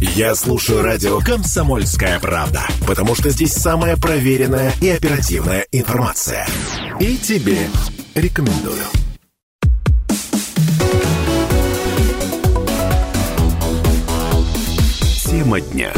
Я слушаю радио «Комсомольская правда», потому что здесь самая проверенная и оперативная информация. И тебе рекомендую. Тема дня.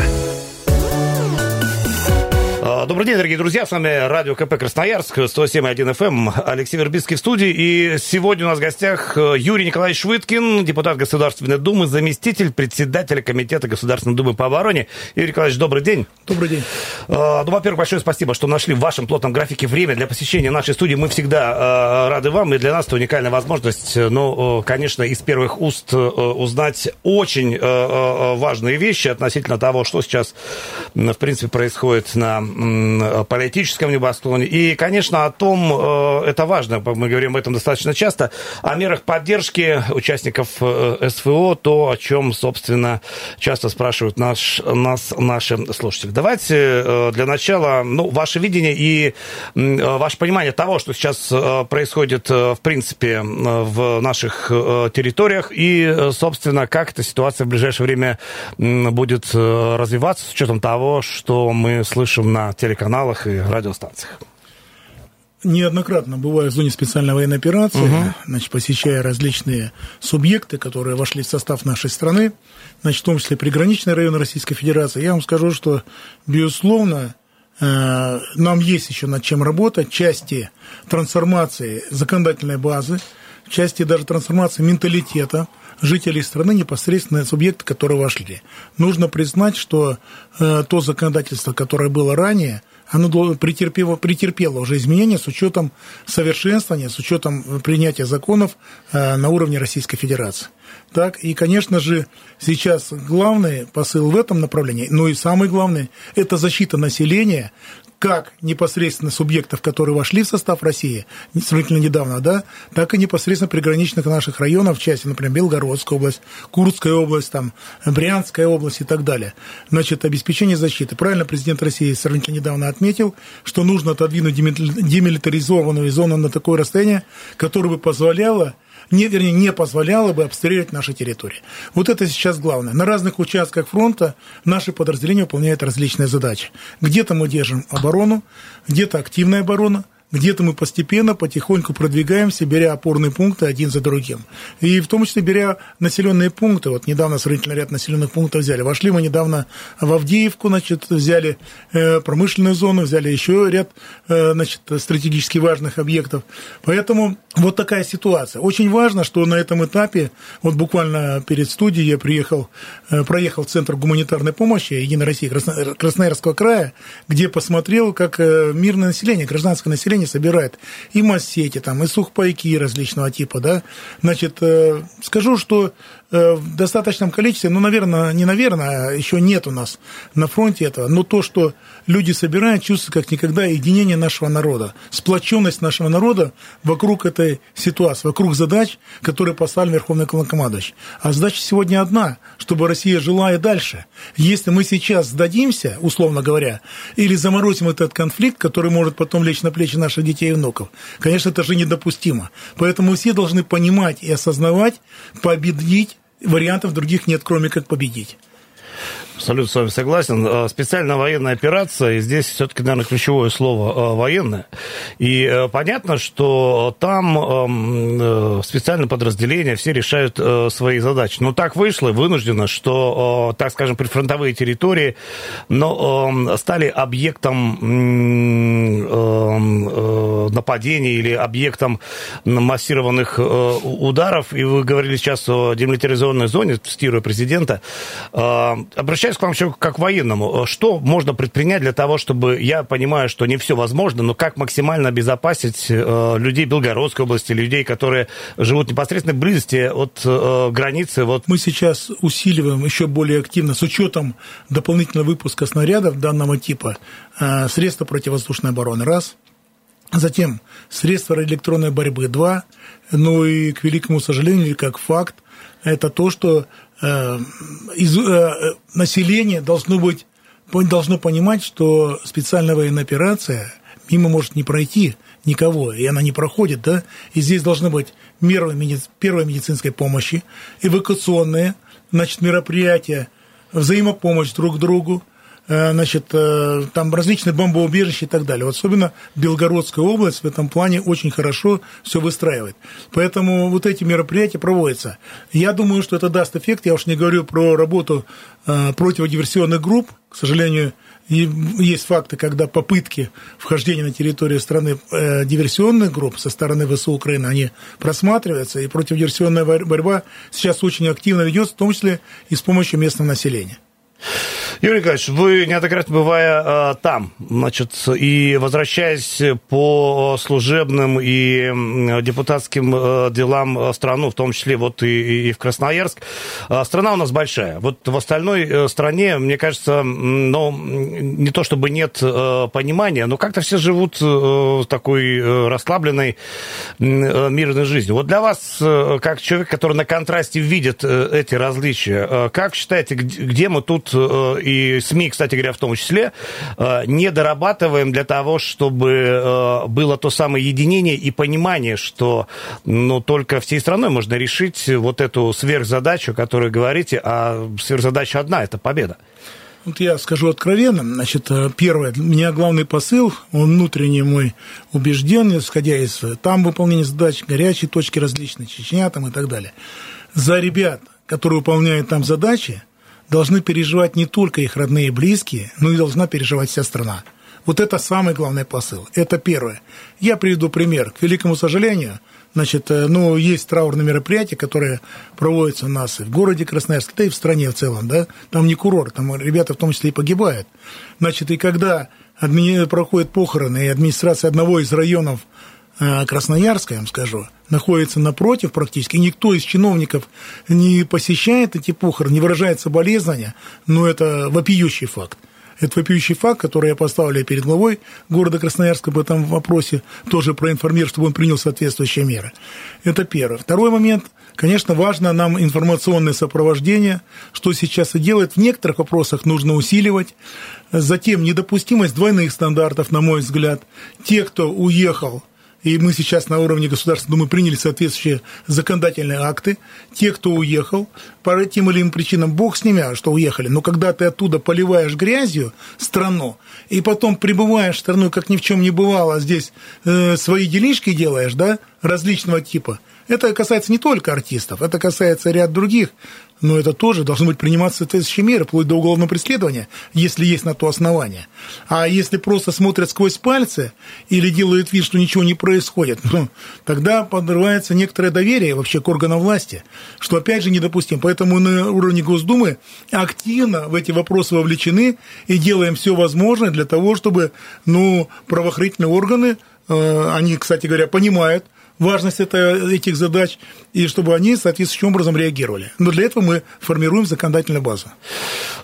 Добрый день, дорогие друзья. С вами радио КП Красноярск, 107.1 FM. Эм. Алексей Вербицкий в студии. И сегодня у нас в гостях э, Юрий Николаевич Швыткин, депутат Государственной Думы, заместитель председателя Комитета Государственной Думы по обороне. Юрий Николаевич, добрый день. Добрый день. А, ну, во-первых, большое спасибо, что нашли в вашем плотном графике время для посещения нашей студии. Мы всегда э, рады вам, и для нас это уникальная возможность, э, ну, конечно, из первых уст узнать очень важные вещи относительно того, что сейчас, в принципе, происходит на политическом небосклоне. И, конечно, о том, э, это важно, мы говорим об этом достаточно часто, о мерах поддержки участников э, СВО, то, о чем, собственно, часто спрашивают наш, нас наши слушатели. Давайте э, для начала, ну, ваше видение и ваше понимание того, что сейчас происходит, в принципе, в наших территориях, и, собственно, как эта ситуация в ближайшее время будет развиваться с учетом того, что мы слышим на телеканалах и радиостанциях? Неоднократно бываю в зоне специальной военной операции, угу. значит, посещая различные субъекты, которые вошли в состав нашей страны, значит, в том числе приграничные районы Российской Федерации. Я вам скажу, что, безусловно, э, нам есть еще над чем работать, части трансформации законодательной базы, части даже трансформации менталитета жителей страны, непосредственно субъекты, которые вошли. Нужно признать, что э, то законодательство, которое было ранее, оно претерпело, претерпело уже изменения с учетом совершенствования, с учетом принятия законов э, на уровне Российской Федерации. Так, и, конечно же, сейчас главный посыл в этом направлении, но и самый главный, это защита населения, как непосредственно субъектов, которые вошли в состав России сравнительно недавно, да, так и непосредственно приграничных наших районов, в части, например, Белгородская область, Курская область, там, Брянская область и так далее. Значит, обеспечение защиты. Правильно президент России сравнительно недавно отметил, что нужно отодвинуть демилитаризованную зону на такое расстояние, которое бы позволяло не, вернее, не позволяло бы обстреливать наши территории. Вот это сейчас главное. На разных участках фронта наши подразделения выполняют различные задачи. Где-то мы держим оборону, где-то активная оборона – где-то мы постепенно, потихоньку продвигаемся, беря опорные пункты один за другим. И в том числе беря населенные пункты. Вот недавно сравнительно ряд населенных пунктов взяли. Вошли мы недавно в Авдеевку, значит, взяли э, промышленную зону, взяли еще ряд э, значит, стратегически важных объектов. Поэтому вот такая ситуация. Очень важно, что на этом этапе, вот буквально перед студией я приехал, э, проехал в Центр гуманитарной помощи Единой России Красноярского края, где посмотрел, как мирное население, гражданское население население собирает и массети, там, и сухпайки различного типа, да. Значит, э, скажу, что в достаточном количестве, ну, наверное, не наверное, а еще нет у нас на фронте этого, но то, что люди собирают, чувствуют как никогда единение нашего народа, сплоченность нашего народа вокруг этой ситуации, вокруг задач, которые поставил Верховный Главнокомандующий. А задача сегодня одна, чтобы Россия жила и дальше. Если мы сейчас сдадимся, условно говоря, или заморозим этот конфликт, который может потом лечь на плечи наших детей и внуков, конечно, это же недопустимо. Поэтому все должны понимать и осознавать, победить вариантов других нет, кроме как победить. Абсолютно с вами согласен. Э, специальная военная операция, и здесь все-таки, наверное, ключевое слово э, военное. И э, понятно, что там эм, специальные подразделения все решают свои задачи. Но так вышло, вынуждено, что, так скажем, прифронтовые территории но, стали объектом нападений или объектом массированных ударов. И вы говорили сейчас о демилитаризованной зоне, цитируя президента. Обращаюсь обращаюсь к вам еще как военному. Что можно предпринять для того, чтобы, я понимаю, что не все возможно, но как максимально обезопасить э, людей Белгородской области, людей, которые живут непосредственно близости от э, границы? Вот. Мы сейчас усиливаем еще более активно, с учетом дополнительного выпуска снарядов данного типа, э, средства противовоздушной обороны, раз, затем средства электронной борьбы, два, ну и, к великому сожалению, как факт, это то, что Э, из, э, население должно быть должно понимать, что специальная военная операция мимо может не пройти никого, и она не проходит, да, и здесь должны быть меры меди... первой медицинской помощи, эвакуационные, значит, мероприятия взаимопомощь друг другу, Э, значит, э, там различные бомбоубежища и так далее. Вот особенно Белгородская область в этом плане очень хорошо все выстраивает. Поэтому вот эти мероприятия проводятся. Я думаю, что это даст эффект. Я уж не говорю про работу э, противодиверсионных групп. К сожалению, есть факты, когда попытки вхождения на территорию страны диверсионных групп со стороны ВСУ Украины, они просматриваются, и противодиверсионная борьба сейчас очень активно ведется, в том числе и с помощью местного населения. Юрий Николаевич, вы неоднократно бывая э, там, значит, и возвращаясь по служебным и депутатским э, делам э, страну, в том числе вот и, и в Красноярск, э, страна у нас большая. Вот в остальной э, стране, мне кажется, ну, не то чтобы нет э, понимания, но как-то все живут э, такой э, расслабленной э, мирной жизнью. Вот для вас, э, как человек, который на контрасте видит э, эти различия, э, как считаете, где, где мы тут э, и СМИ, кстати говоря, в том числе, э, не дорабатываем для того, чтобы э, было то самое единение и понимание, что ну, только всей страной можно решить вот эту сверхзадачу, о которой говорите, а сверхзадача одна – это победа. Вот я скажу откровенно, значит, первое, для меня главный посыл, он внутренний мой убежден, исходя из там выполнения задач, горячие точки различные, Чечня там и так далее. За ребят, которые выполняют там задачи, должны переживать не только их родные и близкие, но и должна переживать вся страна. Вот это самый главный посыл. Это первое. Я приведу пример. К великому сожалению, значит, э, ну, есть траурные мероприятия, которые проводятся у нас и в городе Красноярске, да и в стране в целом, да. Там не курорт, там ребята в том числе и погибают. Значит, и когда проходят похороны, и администрация одного из районов Красноярска, я вам скажу, находится напротив практически. Никто из чиновников не посещает эти похороны, не выражает соболезнования, но это вопиющий факт. Это вопиющий факт, который я поставлю перед главой города Красноярска в этом вопросе, тоже проинформировать, чтобы он принял соответствующие меры. Это первое. Второй момент. Конечно, важно нам информационное сопровождение, что сейчас и делает. В некоторых вопросах нужно усиливать. Затем недопустимость двойных стандартов, на мой взгляд. Те, кто уехал и мы сейчас на уровне Государственной Думы приняли соответствующие законодательные акты. Те, кто уехал, по тем или иным причинам, бог с ними, а что уехали, но когда ты оттуда поливаешь грязью страну, и потом прибываешь в страну, как ни в чем не бывало, а здесь э, свои делишки делаешь, да, различного типа, это касается не только артистов, это касается ряд других но это тоже должны быть приниматься соответствующие меры, вплоть до уголовного преследования, если есть на то основание. А если просто смотрят сквозь пальцы или делают вид, что ничего не происходит, ну, тогда подрывается некоторое доверие вообще к органам власти, что опять же недопустимо. Поэтому на уровне Госдумы активно в эти вопросы вовлечены и делаем все возможное для того, чтобы ну, правоохранительные органы, э, они, кстати говоря, понимают, важность это, этих задач, и чтобы они соответствующим образом реагировали. Но для этого мы формируем законодательную базу.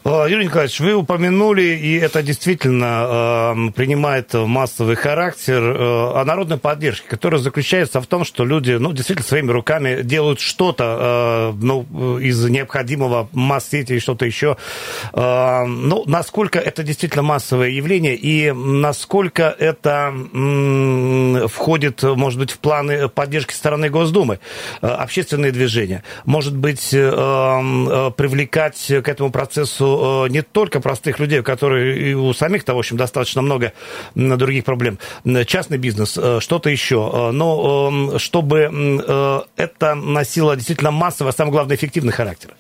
А, Юрий Николаевич, вы упомянули, и это действительно э, принимает массовый характер, э, о народной поддержке, которая заключается в том, что люди ну, действительно своими руками делают что-то ну, из необходимого масс-сети и что-то еще. Ну, насколько это действительно массовое явление, и насколько это входит, может быть, в планы поддержки стороны Госдумы, э, общественные движения, может быть, э, э, привлекать к этому процессу не только простых людей, которые и у самих-то, в общем, достаточно много других проблем, частный бизнес, что-то еще, но чтобы это носило действительно массовый, а самое главное, эффективный характер.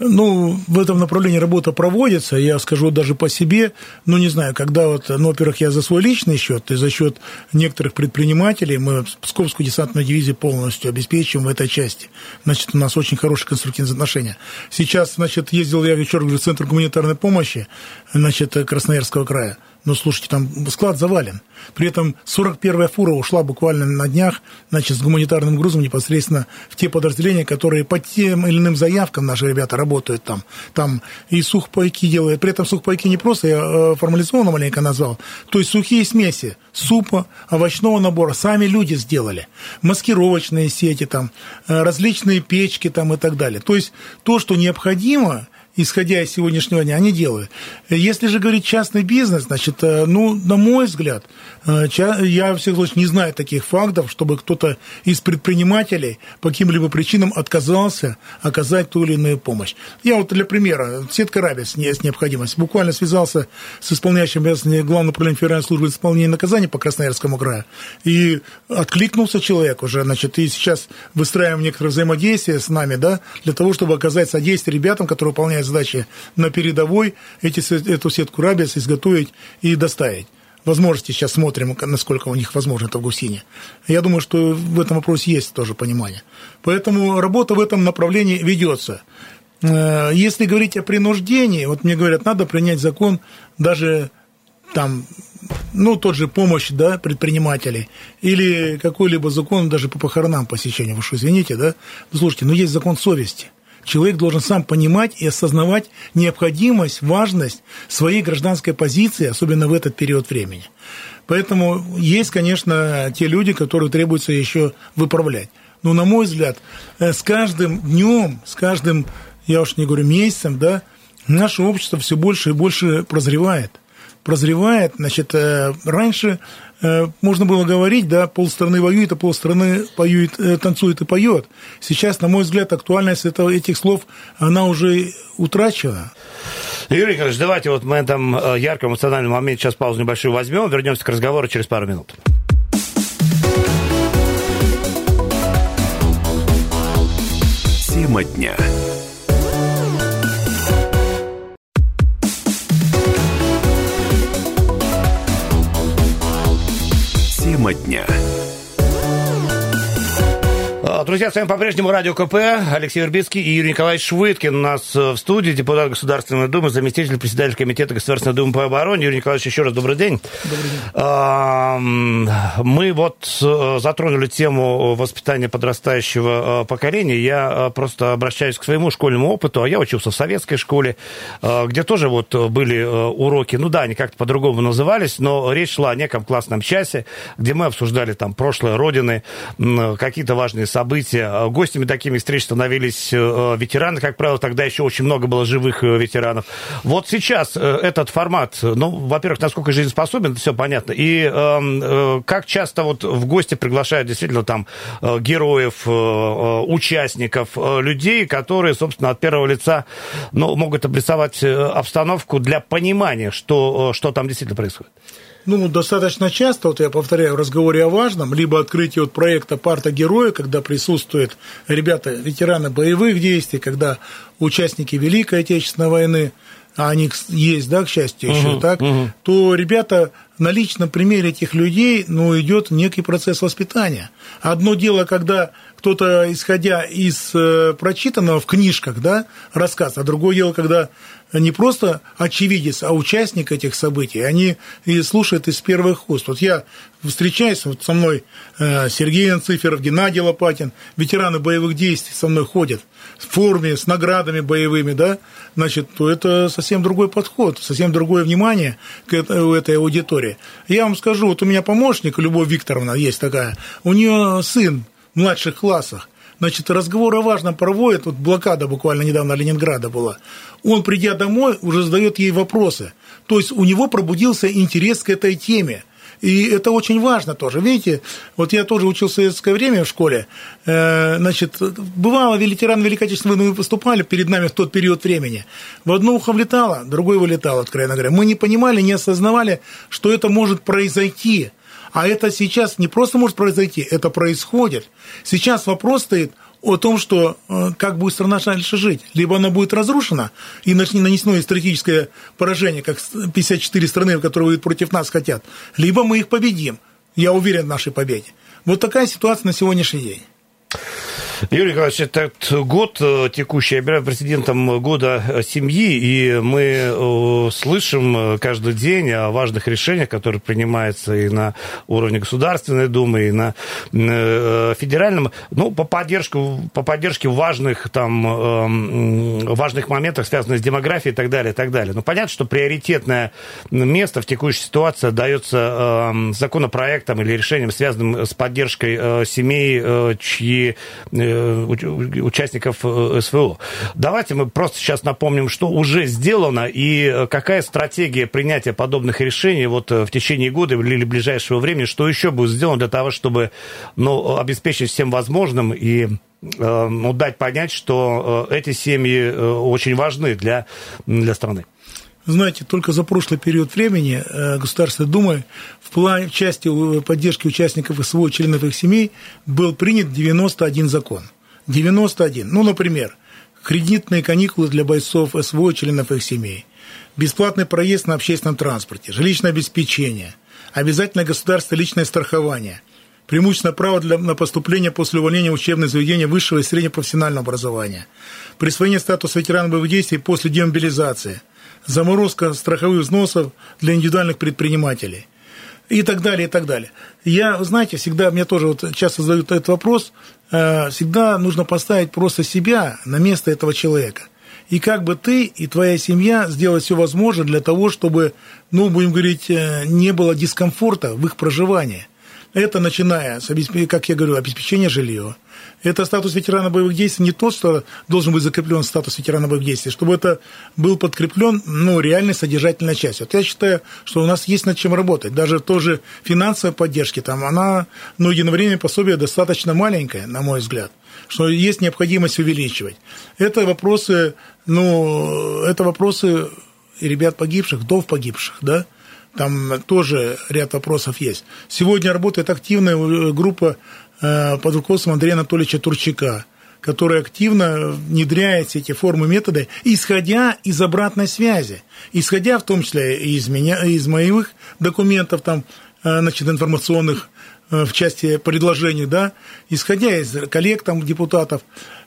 Ну, в этом направлении работа проводится, я скажу даже по себе, ну, не знаю, когда вот, ну, во-первых, я за свой личный счет и за счет некоторых предпринимателей, мы Псковскую десантную дивизию полностью обеспечиваем в этой части. Значит, у нас очень хорошие конструктивные отношения. Сейчас, значит, ездил я вечер в Центр гуманитарной помощи, значит, Красноярского края. Ну, слушайте, там склад завален. При этом 41-я фура ушла буквально на днях, значит, с гуманитарным грузом непосредственно в те подразделения, которые по тем или иным заявкам наши ребята работают там. Там и сухпайки делают. При этом сухпайки не просто, я э, формализованно маленько назвал. То есть сухие смеси супа, овощного набора сами люди сделали. Маскировочные сети там, э, различные печки там и так далее. То есть то, что необходимо, исходя из сегодняшнего дня, они делают. Если же говорить частный бизнес, значит, ну, на мой взгляд, я, всех случаях, не знаю таких фактов, чтобы кто-то из предпринимателей по каким-либо причинам отказался оказать ту или иную помощь. Я вот для примера, сетка Рабис есть необходимость. Буквально связался с исполняющим обязанности Главного управления федеральной службы исполнения наказаний по Красноярскому краю и откликнулся человек уже, значит, и сейчас выстраиваем некоторые взаимодействия с нами, да, для того, чтобы оказать содействие ребятам, которые выполняют задачи на передовой, эти, эту сетку Рабис изготовить и доставить возможности сейчас смотрим, насколько у них возможно это в Гусине. Я думаю, что в этом вопросе есть тоже понимание. Поэтому работа в этом направлении ведется. Э, если говорить о принуждении, вот мне говорят, надо принять закон даже там, ну, тот же помощь, да, предпринимателей, или какой-либо закон даже по похоронам посещения, вы что, извините, да? Слушайте, но есть закон совести – человек должен сам понимать и осознавать необходимость, важность своей гражданской позиции, особенно в этот период времени. Поэтому есть, конечно, те люди, которые требуется еще выправлять. Но, на мой взгляд, э, с каждым днем, с каждым, я уж не говорю, месяцем, да, наше общество все больше и больше прозревает. Прозревает, значит, э, раньше можно было говорить, да, полстраны воюет, а полстраны поюет, э, танцует и поет. Сейчас, на мой взгляд, актуальность этого, этих слов, она уже утрачена. Юрий Николаевич, давайте вот мы на этом э, ярком эмоциональном моменте сейчас паузу небольшую возьмем, вернемся к разговору через пару минут. Тема дня. Тема дня. А, друзья, с вами по-прежнему Радио КП. Алексей Вербицкий и Юрий Николаевич Швыткин у нас э, в студии, депутат Государственной Думы, заместитель председателя Комитета Государственной Думы по обороне. Юрий Николаевич, еще раз добрый день. Добрый день. А, мы вот э, затронули тему воспитания подрастающего э, поколения. Я просто обращаюсь к своему школьному опыту. А я учился в советской школе, где тоже вот были уроки. Ну да, они как-то по-другому назывались, но речь шла о неком классном часе, где мы обсуждали там прошлое Родины, какие-то важные события события. Э, гостями такими встреч становились э, ветераны, как правило, тогда еще очень много было живых э, ветеранов. Вот сейчас этот формат, ну, во-первых, насколько жизнеспособен, все понятно. И э, как часто вот в гости приглашают действительно там героев, участников, людей, которые, собственно, от первого лица ну, могут обрисовать обстановку для понимания, что, что там действительно происходит. Ну, достаточно часто, вот я повторяю, в разговоре о важном, либо открытие вот проекта «Парта героя», когда присутствуют ребята, ветераны боевых действий, когда участники Великой Отечественной войны, а они есть, да, к счастью, еще угу, так, угу. то ребята на личном примере этих людей, ну, идет некий процесс воспитания. Одно дело, когда кто-то, исходя из э, прочитанного в книжках, да, рассказ, а другое дело, когда не просто очевидец, а участник этих событий, они и слушают из первых уст. Вот я встречаюсь, вот со мной э, Сергей Анциферов, Геннадий Лопатин, ветераны боевых действий со мной ходят в форме, с наградами боевыми, да, значит, то это совсем другой подход, совсем другое внимание к этой, аудитории. Я вам скажу, вот у меня помощник, Любовь Викторовна есть такая, у нее сын в младших классах, значит, разговор о важном проводит, вот блокада буквально недавно Ленинграда была, он, придя домой, уже задает ей вопросы. То есть у него пробудился интерес к этой теме. И это очень важно тоже. Видите, вот я тоже учился в советское время в школе. Э, значит, бывало, ветераны Великой Отечественной войны выступали перед нами в тот период времени. В одно ухо влетало, другое вылетало, откровенно говоря. Мы не понимали, не осознавали, что это может произойти. А это сейчас не просто может произойти, это происходит. Сейчас вопрос стоит о том, что э, как будет страна дальше жить. Либо она будет разрушена и нанесено стратегическое поражение, как 54 страны, которые против нас хотят, либо мы их победим. Я уверен в нашей победе. Вот такая ситуация на сегодняшний день. Юрий Николаевич, этот год э, текущий объявляют президентом года э, семьи, и мы э, слышим каждый день о важных решениях, которые принимаются и на уровне Государственной Думы, и на федеральном, ну, по, поддержку, по поддержке важных, там, эм, важных моментах, связанных с демографией и так далее, и так далее. Но понятно, что приоритетное место в текущей ситуации дается эм, законопроектам или решениям, связанным с поддержкой семей, чьи участников СВО. Давайте мы просто сейчас напомним, что уже сделано и какая стратегия принятия подобных решений вот в течение года или ближайшего времени, что еще будет сделано для того, чтобы ну, обеспечить всем возможным и ну, дать понять, что эти семьи очень важны для, для страны. Знаете, только за прошлый период времени э, Государственной Думой в, плане, в части поддержки участников СВО, членов их семей, был принят 91 закон. 91. Ну, например, кредитные каникулы для бойцов СВО, членов их семей, бесплатный проезд на общественном транспорте, жилищное обеспечение, обязательное государственное личное страхование, преимущественно право для, на поступление после увольнения в учебное заведение высшего и среднего профессионального образования, присвоение статуса ветерана боевых действий после демобилизации – заморозка страховых взносов для индивидуальных предпринимателей и так далее, и так далее. Я, знаете, всегда, мне тоже вот часто задают этот вопрос, э, всегда нужно поставить просто себя на место этого человека. И как бы ты и твоя семья сделать все возможное для того, чтобы, ну, будем говорить, э, не было дискомфорта в их проживании. Это начиная, с, как я говорю, обеспечения жилья, это статус ветерана боевых действий не то, что должен быть закреплен статус ветерана боевых действий, чтобы это был подкреплен ну, реальной содержательной частью. Вот я считаю, что у нас есть над чем работать. Даже тоже финансовая поддержка, там она, ну, единовременное пособие достаточно маленькое, на мой взгляд что есть необходимость увеличивать. Это вопросы, ну, это вопросы ребят погибших, вдов погибших, да, там тоже ряд вопросов есть. Сегодня работает активная группа Э, под руководством Андрея Анатольевича Турчака, который активно внедряет эти формы, методы, исходя из обратной связи, исходя в том числе из, меня, из моих документов, там, э, значит, информационных э, в части предложений, да, исходя из коллег, там, депутатов.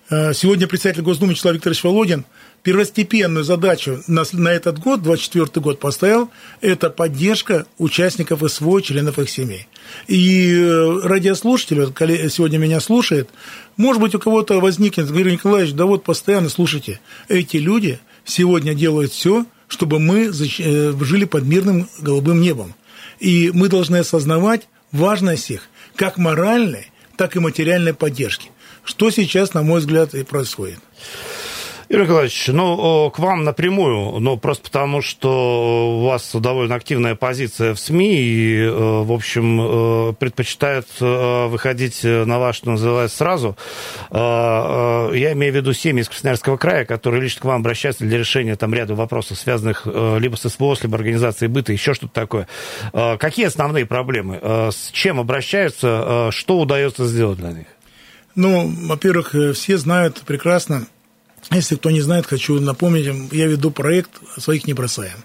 Сегодня председатель Госдумы Вячеслав Викторович Володин – первостепенную задачу на, на этот год, 24 год поставил, это поддержка участников СВО, членов их семей. И э, радиослушатель, сегодня меня слушает, может быть, у кого-то возникнет, говорю, Николаевич, да вот постоянно слушайте, эти люди сегодня делают все, чтобы мы э, жили под мирным голубым небом. И мы должны осознавать важность их, как моральной, так и материальной поддержки. Что сейчас, на мой взгляд, и происходит. Юрий Николаевич, ну, к вам напрямую, ну, просто потому, что у вас довольно активная позиция в СМИ, и, э, в общем, э, предпочитают э, выходить на ваш, что называется, сразу. Я имею в виду семьи из Красноярского края, которые лично к вам обращаются для решения там ряда вопросов, связанных либо с СВО, либо организацией быта, еще что-то такое. Какие основные проблемы? С чем обращаются? Что удается сделать для них? Ну, во-первых, все знают прекрасно, если кто не знает, хочу напомнить, я веду проект «Своих не бросаем».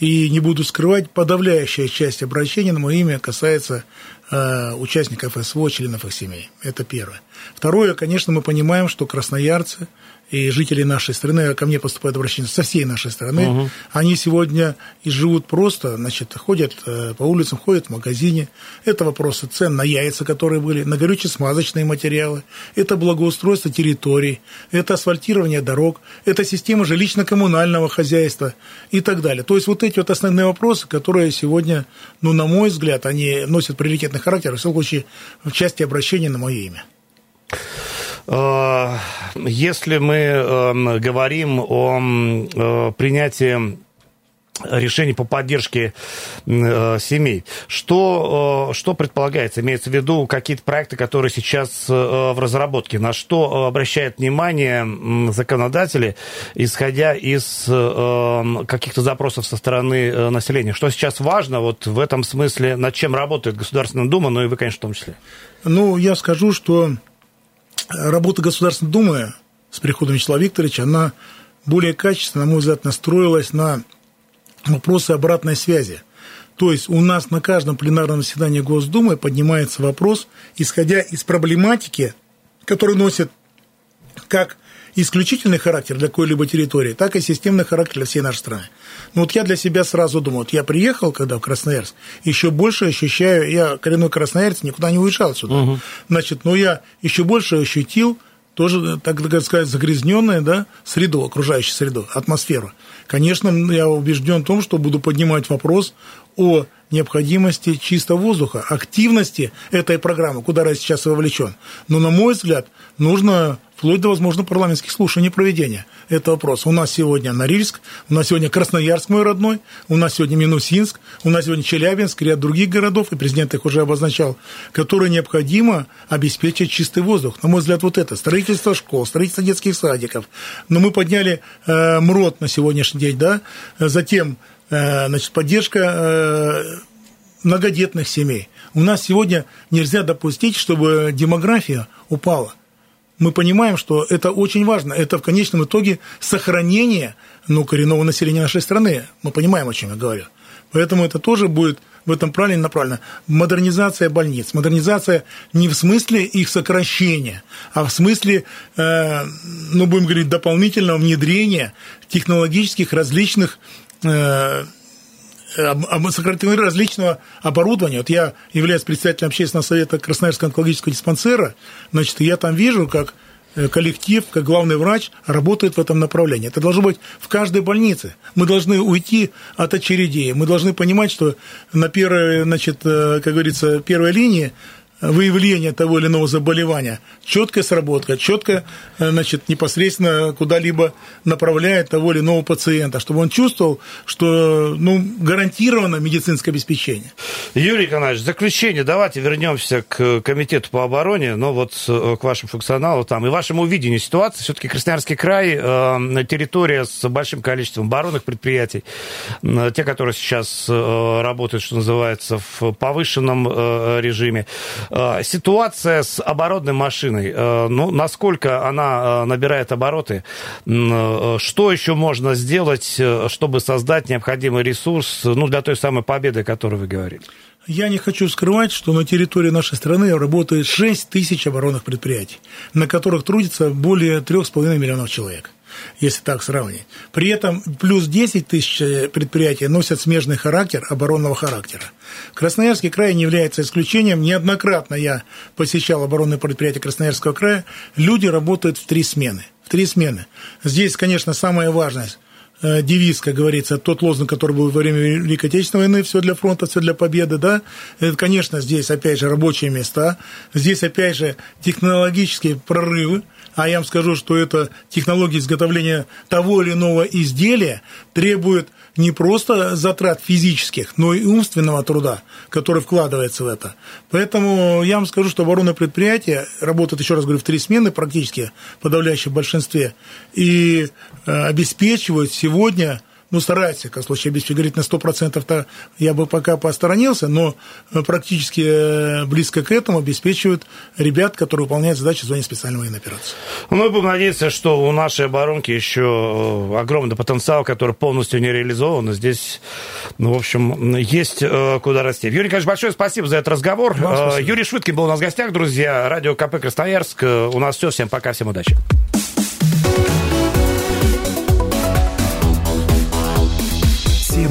И не буду скрывать, подавляющая часть обращений на мое имя касается э, участников СВО, членов их семей. Это первое. Второе, конечно, мы понимаем, что красноярцы – и жители нашей страны, а ко мне поступают обращения со всей нашей страны, угу. они сегодня и живут просто, значит, ходят э, по улицам, ходят в магазине. Это вопросы цен на яйца, которые были, на горюче-смазочные материалы, это благоустройство территорий, это асфальтирование дорог, это система жилищно-коммунального хозяйства и так далее. То есть вот эти вот основные вопросы, которые сегодня, ну, на мой взгляд, они носят приоритетный характер, в всяком случае, в части обращения на мое имя. Э, если мы эм, говорим о э, принятии решений по поддержке э, семей. Что, э, что предполагается? Имеется в виду какие-то проекты, которые сейчас э, в разработке. На что обращают внимание законодатели, исходя из э, каких-то запросов со стороны э, населения? Что сейчас важно вот в этом смысле, над чем работает Государственная Дума, ну и вы, конечно, в том числе? Ну, я скажу, что работа Государственной Думы с приходом Вячеслава Викторовича, она более качественно, на мой взгляд, настроилась на вопросы обратной связи. То есть у нас на каждом пленарном заседании Госдумы поднимается вопрос, исходя из проблематики, которая носит как исключительный характер для какой-либо территории, так и системный характер для всей нашей страны. Ну вот я для себя сразу думаю, вот я приехал, когда в Красноярск, еще больше ощущаю, я коренной красноярец, никуда не уезжал сюда, угу. значит, но я еще больше ощутил тоже, так сказать, загрязненная да, среду, окружающую среду, атмосферу. Конечно, я убежден в том, что буду поднимать вопрос о необходимости чистого воздуха, активности этой программы, куда я сейчас вовлечен. Но, на мой взгляд, нужно вплоть до, возможно, парламентских слушаний проведения. Это вопрос. У нас сегодня Норильск, у нас сегодня Красноярск мой родной, у нас сегодня Минусинск, у нас сегодня Челябинск, ряд других городов, и президент их уже обозначал, которые необходимо обеспечить чистый воздух. На мой взгляд, вот это. Строительство школ, строительство детских садиков. Но мы подняли э, МРОД на сегодняшний день, да, затем э, значит, поддержка э, многодетных семей. У нас сегодня нельзя допустить, чтобы демография упала мы понимаем, что это очень важно. Это в конечном итоге сохранение ну, коренного населения нашей страны. Мы понимаем, о чем я говорю. Поэтому это тоже будет в этом правильно направлено. Модернизация больниц. Модернизация не в смысле их сокращения, а в смысле, э, ну, будем говорить, дополнительного внедрения технологических различных э, сократили различного оборудования. Вот я являюсь председателем общественного совета Красноярского онкологического диспансера, значит, я там вижу, как э, коллектив, как главный врач работает в этом направлении. Это должно быть в каждой больнице. Мы должны уйти от очередей. Мы должны понимать, что на первой, значит, э, как говорится, первой линии выявления того или иного заболевания, четкая сработка, четко, э, значит, непосредственно куда-либо направляет того или иного пациента, чтобы он чувствовал, что ну, гарантировано медицинское обеспечение. Юрий Николаевич, заключение, давайте вернемся к комитету по обороне, но вот э, к вашему функционалу там и вашему видению ситуации. Все-таки Красноярский край, э, территория с большим количеством оборонных предприятий, те, которые сейчас работают, что называется, в повышенном режиме. Э, ситуация с оборотной машиной, э, ну, насколько она э, набирает обороты, что еще можно сделать, чтобы создать необходимый ресурс, ну, для той самой победы, о которой вы говорили? Я не хочу скрывать, что на территории нашей страны работает 6 тысяч оборонных предприятий, на которых трудится более 3,5 миллионов человек если так сравнить. При этом плюс 10 тысяч предприятий носят смежный характер, оборонного характера. Красноярский край не является исключением. Неоднократно я посещал оборонные предприятия Красноярского края. Люди работают в три смены. В три смены. Здесь, конечно, самое важное э, девиз, как говорится, тот лозунг, который был во время Великой Отечественной войны, все для фронта, все для победы, да, это, конечно, здесь, опять же, рабочие места, здесь, опять же, технологические прорывы, а я вам скажу, что это технология изготовления того или иного изделия требует не просто затрат физических, но и умственного труда, который вкладывается в это. Поэтому я вам скажу, что оборонное предприятие работает, еще раз говорю, в три смены практически, в подавляющем большинстве, и э, обеспечивают сегодня ну, старается, как случае обеспечить, говорить на 100%-то я бы пока посторонился, но э, практически э, близко к этому обеспечивают ребят, которые выполняют задачи в зоне специальной военной операции. Ну, мы будем надеяться, что у нашей оборонки еще э, огромный потенциал, который полностью не реализован. Здесь, ну, в общем, есть куда расти. Юрий Николаевич, большое спасибо за этот разговор. Юрий Швыдкин был у нас в гостях, друзья. Радио КП Красноярск. У нас все. Всем пока, всем удачи.